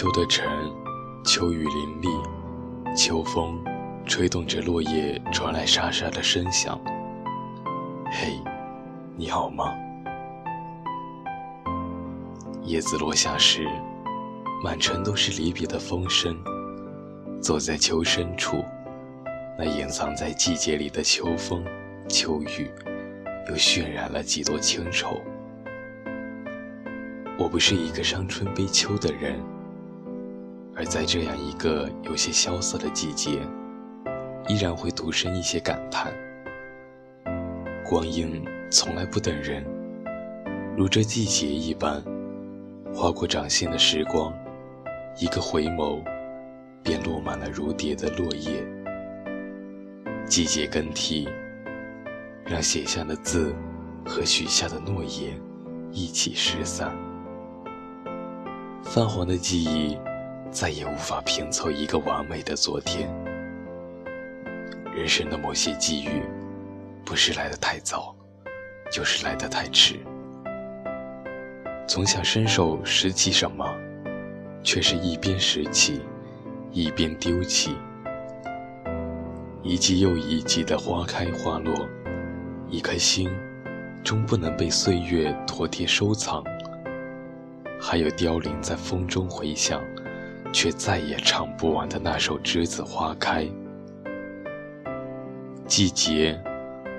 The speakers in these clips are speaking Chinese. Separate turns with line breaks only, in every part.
秋的晨，秋雨淋漓，秋风吹动着落叶，传来沙沙的声响。嘿，你好吗？叶子落下时，满城都是离别的风声。走在秋深处，那隐藏在季节里的秋风、秋雨，又渲染了几多情愁。我不是一个伤春悲秋的人，而在这样一个有些萧瑟的季节，依然会独生一些感叹。光阴从来不等人，如这季节一般，划过掌心的时光，一个回眸，便落满了如蝶的落叶。季节更替，让写下的字和许下的诺言一起失散。泛黄的记忆，再也无法拼凑一个完美的昨天。人生的某些际遇，不是来得太早，就是来得太迟。总想伸手拾起什么，却是一边拾起，一边丢弃。一季又一季的花开花落，一颗心，终不能被岁月妥帖收藏。还有凋零在风中回响，却再也唱不完的那首《栀子花开》。季节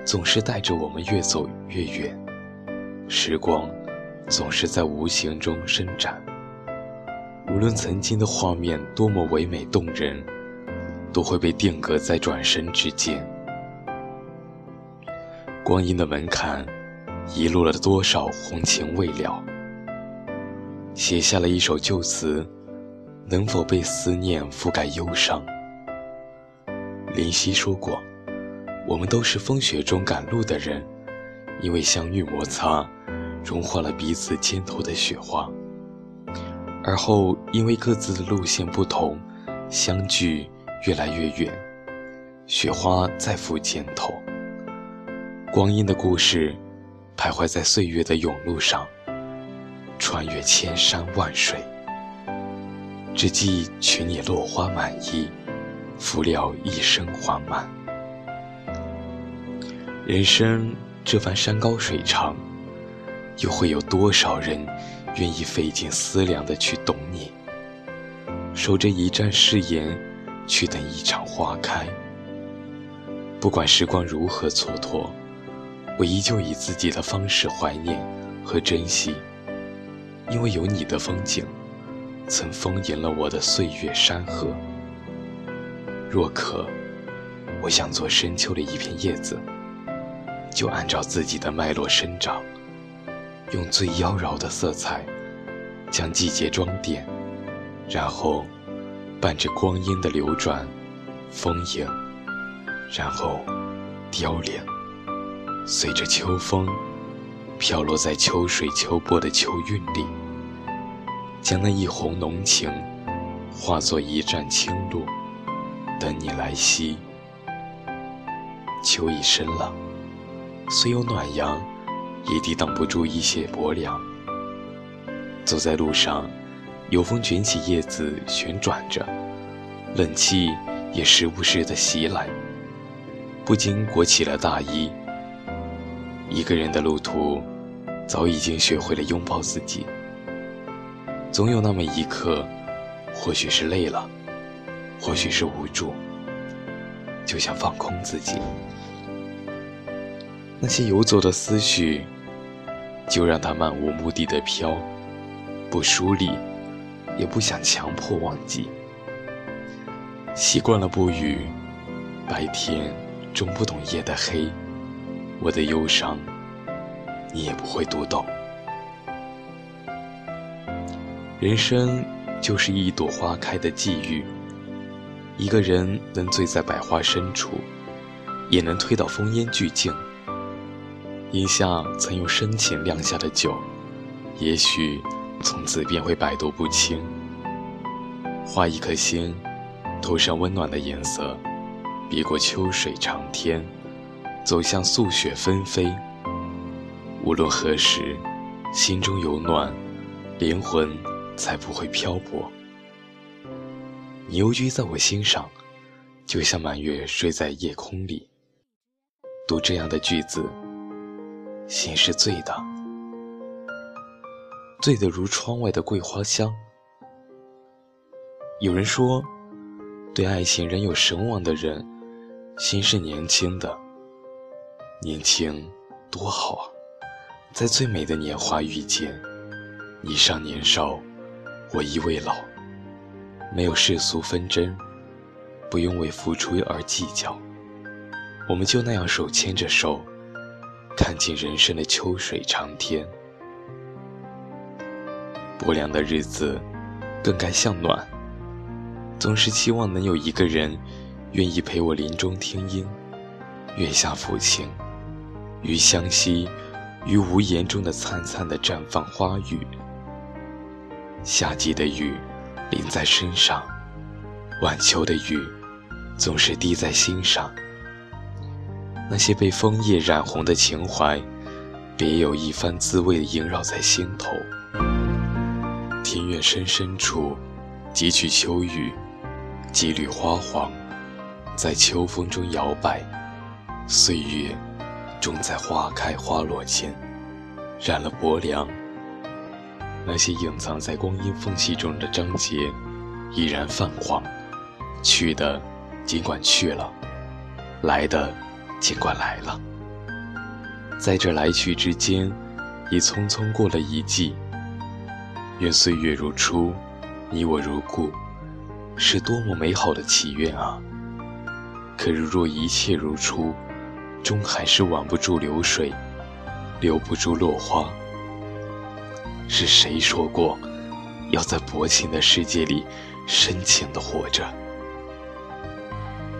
总是带着我们越走越远，时光总是在无形中伸展。无论曾经的画面多么唯美动人，都会被定格在转身之间。光阴的门槛，遗落了多少红情未了？写下了一首旧词，能否被思念覆盖忧伤？林夕说过：“我们都是风雪中赶路的人，因为相遇摩擦，融化了彼此肩头的雪花。而后因为各自的路线不同，相距越来越远，雪花再赴肩头。光阴的故事，徘徊在岁月的甬路上。”穿越千山万水，只记取你落花满衣，拂了一生还满。人生这番山高水长，又会有多少人愿意费尽思量的去懂你？守着一站誓言，去等一场花开。不管时光如何蹉跎，我依旧以自己的方式怀念和珍惜。因为有你的风景，曾丰盈了我的岁月山河。若可，我想做深秋的一片叶子，就按照自己的脉络生长，用最妖娆的色彩，将季节装点，然后伴着光阴的流转，丰盈，然后凋零，随着秋风。飘落在秋水秋波的秋韵里，将那一泓浓情化作一站清露，等你来袭。秋已深了，虽有暖阳，也抵挡不住一些薄凉。走在路上，有风卷起叶子旋转着，冷气也时不时的袭来，不禁裹起了大衣。一个人的路途。早已经学会了拥抱自己。总有那么一刻，或许是累了，或许是无助，就想放空自己。那些游走的思绪，就让它漫无目的的飘，不梳理，也不想强迫忘记。习惯了不语，白天终不懂夜的黑，我的忧伤。你也不会读懂。人生就是一朵花开的际遇。一个人能醉在百花深处，也能推倒烽烟俱静。饮下曾用深情酿下的酒，也许从此便会百毒不侵。画一颗心，涂上温暖的颜色，别过秋水长天，走向素雪纷飞。无论何时，心中有暖，灵魂才不会漂泊。你幽居在我心上，就像满月睡在夜空里。读这样的句子，心是醉的，醉得如窗外的桂花香。有人说，对爱情仍有神往的人，心是年轻的。年轻多好啊，在最美的年华遇见，你尚年少，我亦未老。没有世俗纷争，不用为付出而计较，我们就那样手牵着手，看尽人生的秋水长天。薄凉的日子，更该向暖。总是期望能有一个人，愿意陪我林中听音，月下抚琴，于湘西，于无言中的灿灿的绽放花语。夏季的雨。淋在身上，晚秋的雨总是滴在心上。那些被枫叶染红的情怀，别有一番滋味萦绕在心头。庭院深深处，几曲秋雨，几缕花黄，在秋风中摇摆。岁月，终在花开花落间，染了薄凉。那些隐藏在光阴缝隙中的章节，依然泛黄。去的，尽管去了；来的，尽管来了。在这来去之间，已匆匆过了一季。愿岁月如初，你我如故，是多么美好的祈愿啊！可如若一切如初，终还是挽不住流水，留不住落花。是谁说过，要在薄情的世界里深情的活着？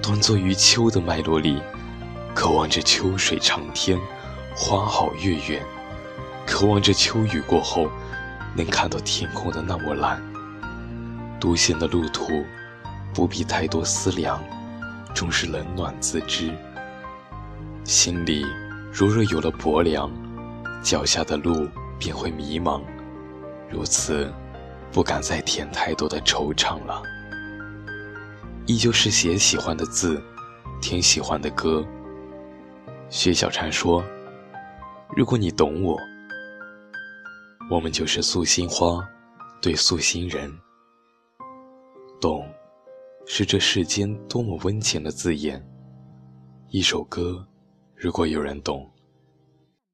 端坐于秋的脉络里，渴望着秋水长天，花好月圆，渴望着秋雨过后，能看到天空的那抹蓝。独行的路途，不必太多思量，终是冷暖自知。心里如若有了薄凉，脚下的路便会迷茫。如此，不敢再添太多的惆怅了。依旧是写喜欢的字，听喜欢的歌。薛小禅说：“如果你懂我，我们就是素心花对素心人。懂，是这世间多么温情的字眼。一首歌，如果有人懂，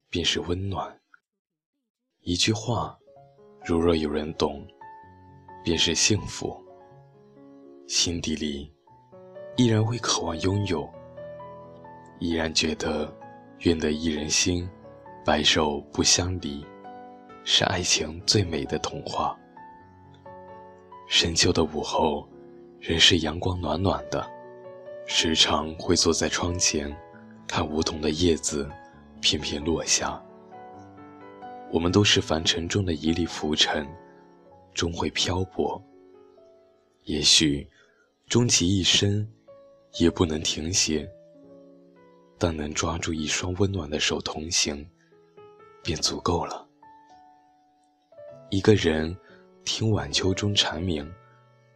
便是温暖。一句话。”如若有人懂，便是幸福。心底里依然会渴望拥有，依然觉得愿得一人心，白首不相离，是爱情最美的童话。深秋的午后，仍是阳光暖暖的，时常会坐在窗前，看梧桐的叶子片片落下。我们都是凡尘中的一粒浮尘，终会漂泊。也许，终其一生，也不能停歇。但能抓住一双温暖的手同行，便足够了。一个人，听晚秋中蝉鸣，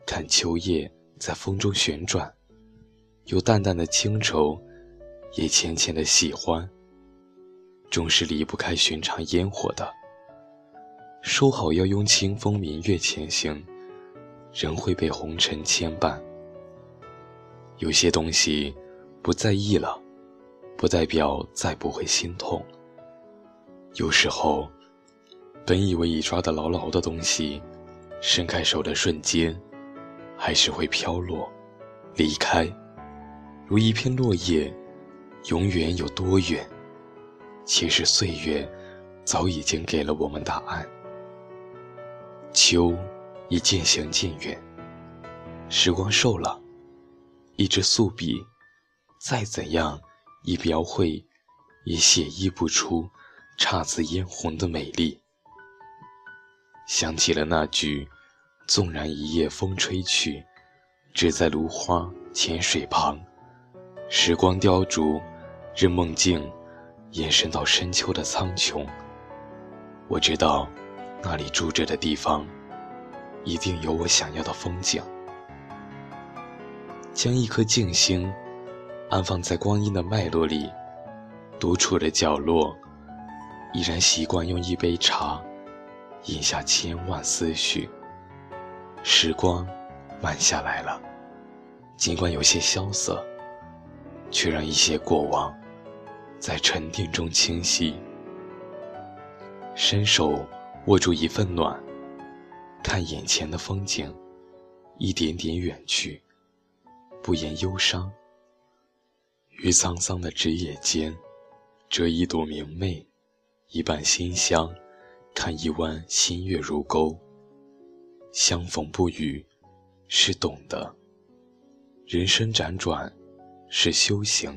看秋叶在风中旋转，有淡淡的清愁，也浅浅的喜欢。终是离不开寻常烟火的。说好要用清风明月前行，仍会被红尘牵绊。有些东西不在意了，不代表再不会心痛。有时候，本以为已抓得牢牢的东西，伸开手的瞬间，还是会飘落，离开，如一片落叶，永远有多远？其实岁月早已经给了我们答案。秋已渐行渐远，时光瘦了，一支素笔，再怎样一描绘，也写意不出姹紫嫣红的美丽。想起了那句：“纵然一夜风吹去，只在芦花浅水旁。”时光雕琢，任梦境。延伸到深秋的苍穹，我知道，那里住着的地方，一定有我想要的风景。将一颗静心安放在光阴的脉络里，独处的角落，依然习惯用一杯茶饮下千万思绪。时光慢下来了，尽管有些萧瑟，却让一些过往在沉淀中清晰。伸手握住一份暖，看眼前的风景一点点远去，不言忧伤。于沧桑的枝叶间，折一朵明媚，一瓣馨香，看一弯新月如钩。相逢不语，是懂得；人生辗转，是修行。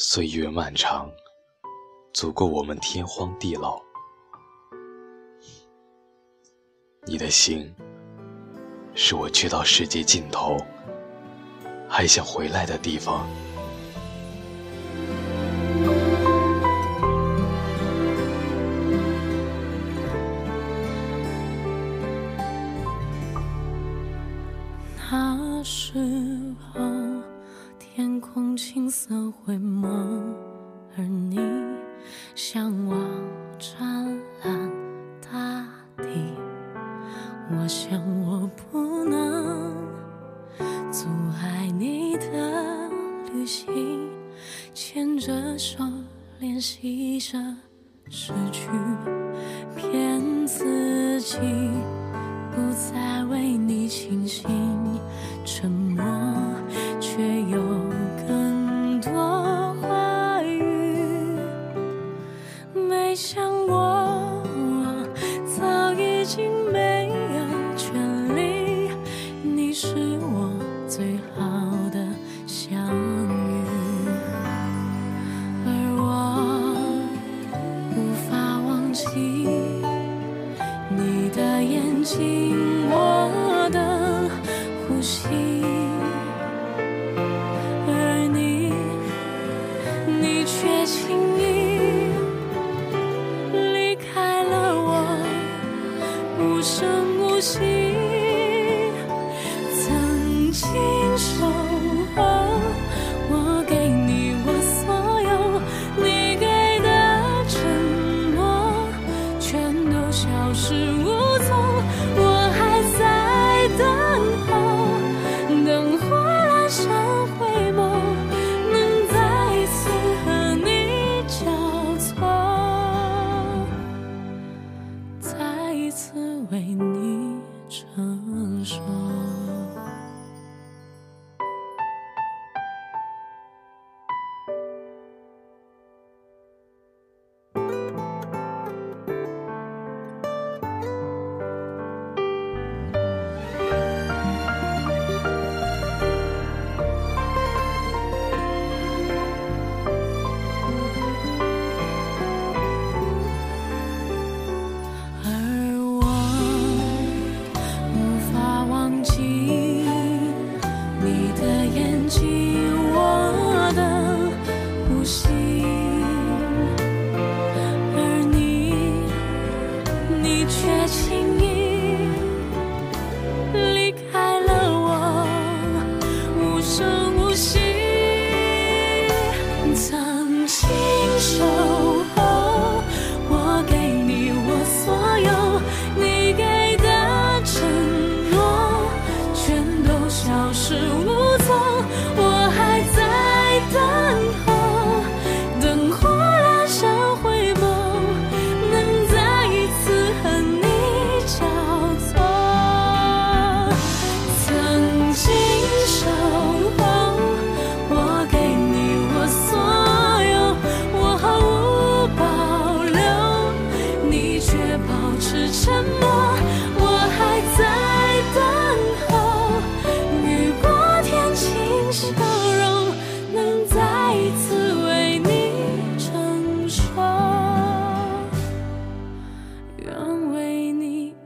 岁月漫长。足够我们天荒地老。你的心，是我去到世界尽头还想回来的地方。
那时，天空青色灰蒙，而你。向往湛蓝大地，我想我不能阻碍你的旅行，牵着手练习着失去，骗自己不再为你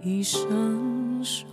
一双手。